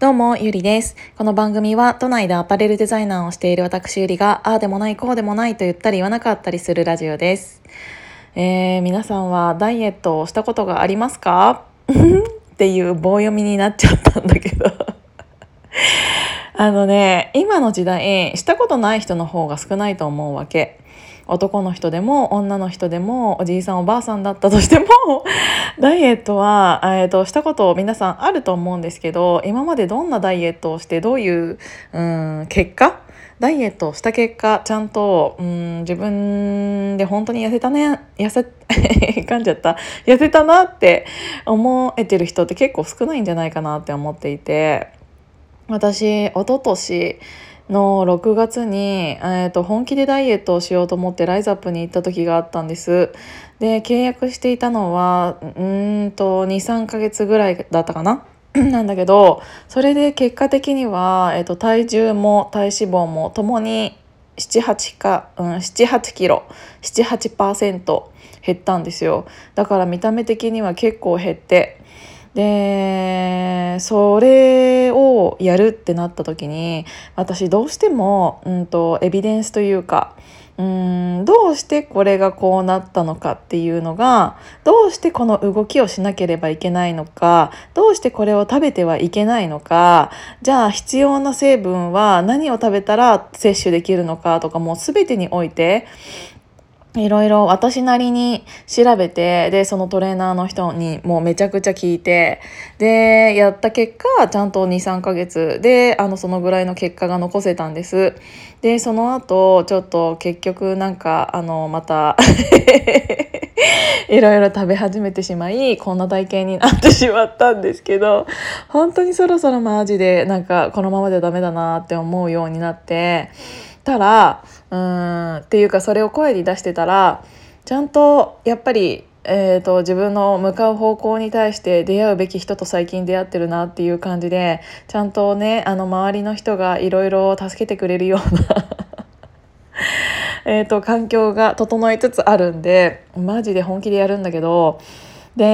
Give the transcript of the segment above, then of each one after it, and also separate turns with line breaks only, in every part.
どうも、ゆりです。この番組は都内でアパレルデザイナーをしている私ゆりが、ああでもない、こうでもないと言ったり言わなかったりするラジオです。えー、皆さんはダイエットをしたことがありますか？っていう棒読みになっちゃったんだけど あのね、今の時代、したことない人の方が少ないと思うわけ。男の人でも女の人でもおじいさんおばあさんだったとしても ダイエットは、えーと、したこと皆さんあると思うんですけど今までどんなダイエットをしてどういう、うん、結果ダイエットをした結果ちゃんと、うん、自分で本当に痩せたね痩せ 噛んじゃった痩せたなって思えてる人って結構少ないんじゃないかなって思っていて私一昨年の6月に、えーと、本気でダイエットをしようと思ってライズアップに行った時があったんです。で契約していたのはうんと23ヶ月ぐらいだったかな？なんだけどそれで結果的には、えーと、体重も体脂肪もともに78か、うん、78キロ78%減ったんですよだから見た目的には結構減ってでそれをやるってなった時に私どうしても、うんと、エビデンスというかうんどうしてこれがこうなったのかっていうのがどうしてこの動きをしなければいけないのかどうしてこれを食べてはいけないのかじゃあ必要な成分は何を食べたら摂取できるのかとかもう全てにおいていろいろ私なりに調べて、で、そのトレーナーの人にもうめちゃくちゃ聞いて、で、やった結果、ちゃんと2、3ヶ月で、あの、そのぐらいの結果が残せたんです。で、その後、ちょっと結局なんか、あの、また いろいろ食べ始めてしまい、こんな体型になってしまったんですけど、本当にそろそろマジで、なんか、このままではダメだなって思うようになって、たらうんっていうかそれを声に出してたらちゃんとやっぱりえーと、自分の向かう方向に対して出会うべき人と最近出会ってるなっていう感じでちゃんとねあの周りの人がいろいろ助けてくれるような えと環境が整いつつあるんでマジで本気でやるんだけどで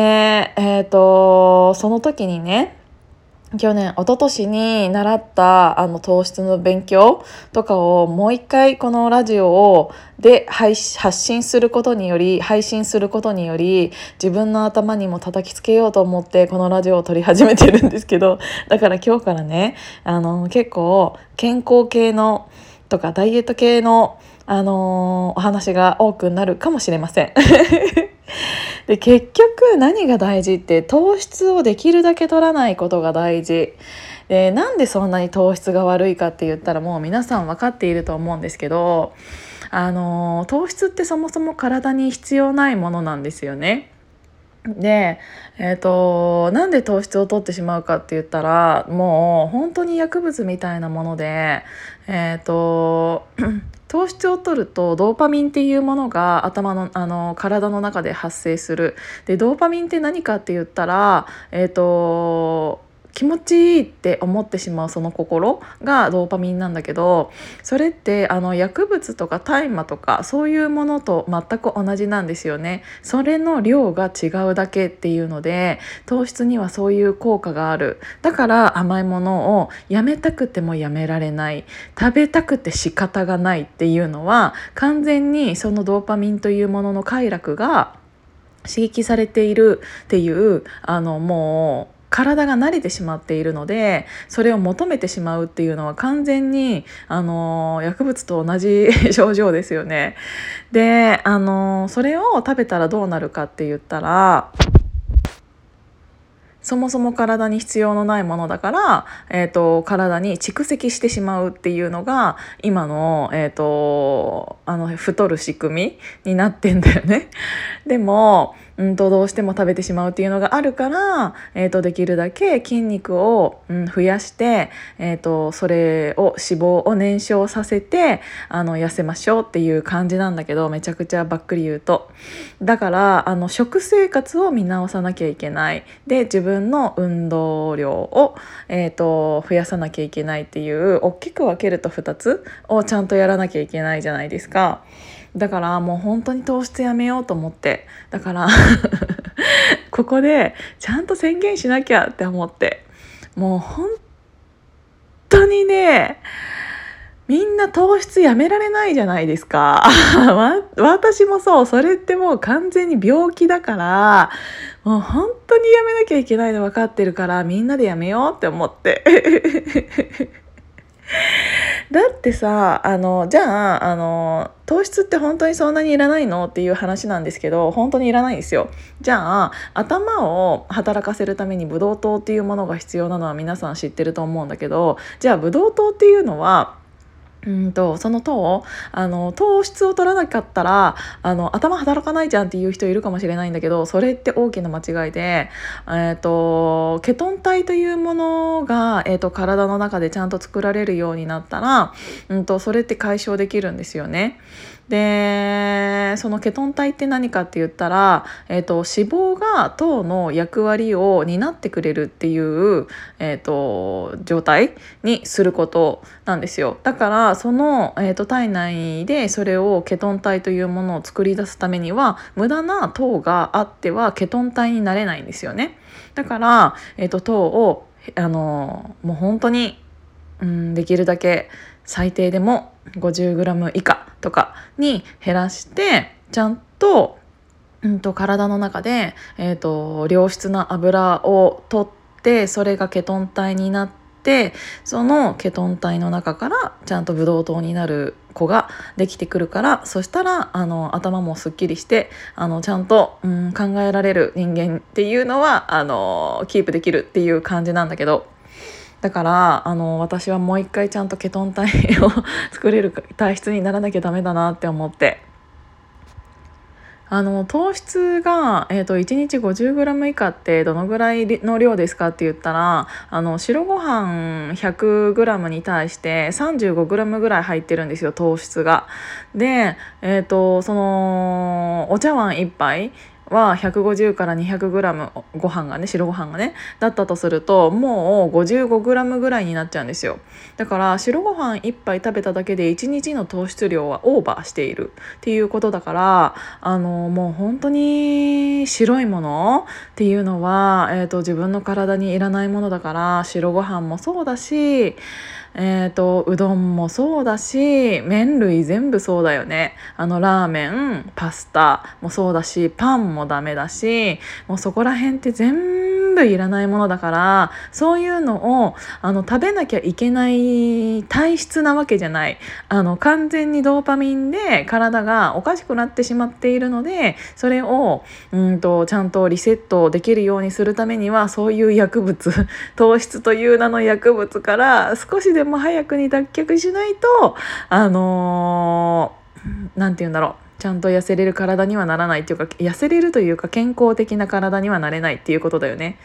えっ、ー、とその時にね去年一昨年に習ったあの糖質の勉強とかをもう一回このラジオをで発信することにより配信することにより自分の頭にも叩きつけようと思ってこのラジオを撮り始めてるんですけど だから今日からねあの結構健康系のとかダイエット系の、あのお話が多くなるかもしれません。で結局何が大事って糖質をできるだけ取らないことが大事でなんでそんなに糖質が悪いかって言ったらもう皆さん分かっていると思うんですけどあの糖質ってそもそも体に必要ないものなんですよね。で、えーと、なんで糖質を取ってしまうかって言ったらもう本当に薬物みたいなもので、えーと糖質を取るとドーパミンっていうものが頭のあの体の中で発生する。でドーパミンって何かって言ったらえっ、ー、と気持ちいいって思ってしまうその心がドーパミンなんだけどそれってあの薬物とか大麻とかそういうものと全く同じなんですよね。それの量が違うだけっていうので糖質にはそういう効果がある。だから甘いものをやめたくてもやめられない。食べたくて仕方がないっていうのは完全にそのドーパミンというものの快楽が刺激されているっていうあのもう体が慣れてしまっているのでそれを求めてしまうっていうのは完全にあの薬物と同じ 症状ですよね。であのそれを食べたらどうなるかって言ったらそもそも体に必要のないものだから、えーと、体に蓄積してしまうっていうのが今の,、えーと、あの太る仕組みになってんだよね。でもうんとどうしても食べてしまうっていうのがあるから、えーと、できるだけ筋肉を、うん、増やして、えーと、それを脂肪を燃焼させてあの痩せましょうっていう感じなんだけどめちゃくちゃばっくり言うとだからあの食生活を見直さなきゃいけないで自分の運動量を、えーと増やさなきゃいけないっていう大きく分けると2つをちゃんとやらなきゃいけないじゃないですか。だからもう本当に糖質やめようと思ってだから ここでちゃんと宣言しなきゃって思ってもう本当にねみんな糖質やめられないじゃないですか。私もそう、それってもう完全に病気だから、もう本当にやめなきゃいけないの分かってるから、みんなでやめようって思って。だってさあのじゃああの糖質って本当にそんなにいらないのっていう話なんですけど本当にいらないんですよ。じゃあ頭を働かせるためにブドウ糖っていうものが必要なのは皆さん知ってると思うんだけどじゃあブドウ糖っていうのはうんとその糖あの糖質を取らなかったらあの頭働かないじゃんっていう人いるかもしれないんだけどそれって大きな間違いで、えーと、ケトン体というものが、えーと、体の中でちゃんと作られるようになったら、うんとそれって解消できるんですよね。でそのケトン体って何かって言ったら、えーと、脂肪が糖の役割を担ってくれるっていう、えーと、状態にすることなんですよだからその、えーと、体内でそれをケトン体というものを作り出すためには無駄な糖があってはケトン体になれないんですよね。だから、えー、と糖をあのもう本当に、うん、できるだけ最低でも 50g 以下とかに減らしてちゃんと,、うんと、体の中で、えーと、良質な油を取ってそれがケトン体になってそのケトン体の中からちゃんとブドウ糖になる子ができてくるからそしたらあの頭もすっきりしてあのちゃんと、うん、考えられる人間っていうのはあのキープできるっていう感じなんだけど。だからあの私はもう一回ちゃんとケトン体を 作れる体質にならなきゃダメだなって思ってあの糖質が、えーと、1日 50g 以下ってどのぐらいの量ですかって言ったらあの白ご飯 100g に対して 35g ぐらい入ってるんですよ糖質が。で、えーと、そのお茶碗1杯は150から 200g ご飯がね白ご飯がねだったとするともう 55g ぐらいになっちゃうんですよ。だから白ご飯1杯食べただけで1日の糖質量はオーバーしているっていうことだからあのもう本当に白いものっていうのは、えーと、自分の体にいらないものだから白ご飯もそうだしえーと、うどんもそうだし麺類全部そうだよね。あのラーメンパスタもそうだしパンもダメだしもうそこら辺って全部いらないものだからそういうのをあの食べなきゃいけない体質なわけじゃない。あの完全にドーパミンで体がおかしくなってしまっているのでそれをうんとちゃんとリセットできるようにするためにはそういう薬物 糖質という名の薬物から少しでも早くに脱却しないとあの何、ー、て言うんだろう。ちゃんと痩せれる体にはならないっていうか痩せれるというか健康的な体にはなれないっていうことだよね。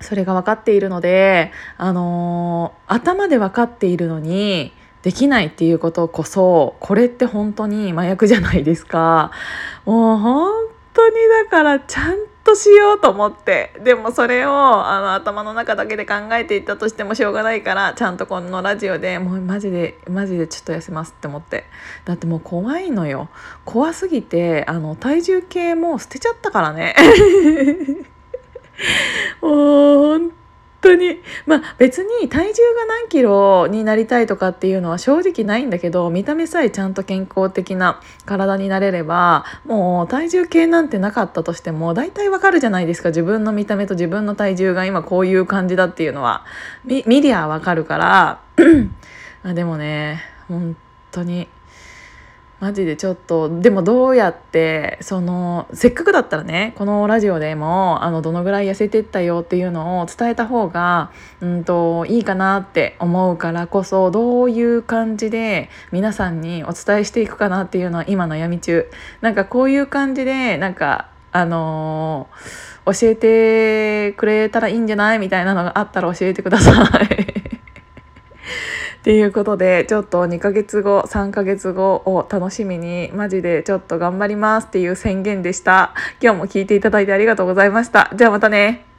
それが分かっているので、あのー、頭で分かっているのにできないっていうことこそこれって本当に麻薬じゃないですか。もう本当にだからちゃんとしようと思って。でもそれをあの頭の中だけで考えていったとしてもしょうがないからちゃんとこのラジオでもうマジでマジでちょっと痩せますって思って。だってもう怖いのよ。怖すぎてあの体重計も捨てちゃったからね。もう本当に。まあ別に体重が何キロになりたいとかっていうのは正直ないんだけど見た目さえちゃんと健康的な体になれればもう体重計なんてなかったとしても大体わかるじゃないですか。自分の見た目と自分の体重が今こういう感じだっていうのは。見りゃわかるから。あでもね本当にマジでちょっとでもどうやってそのせっかくだったらねこのラジオでもあのどのぐらい痩せてったよっていうのを伝えた方がうんといいかなって思うからこそどういう感じで皆さんにお伝えしていくかなっていうのは今悩み中。なんかこういう感じでなんかあのー、教えてくれたらいいんじゃない？みたいなのがあったら教えてください。っていうことでちょっと2ヶ月後3ヶ月後を楽しみにマジでちょっと頑張りますっていう宣言でした。今日も聞いていただいてありがとうございました。じゃあまたね。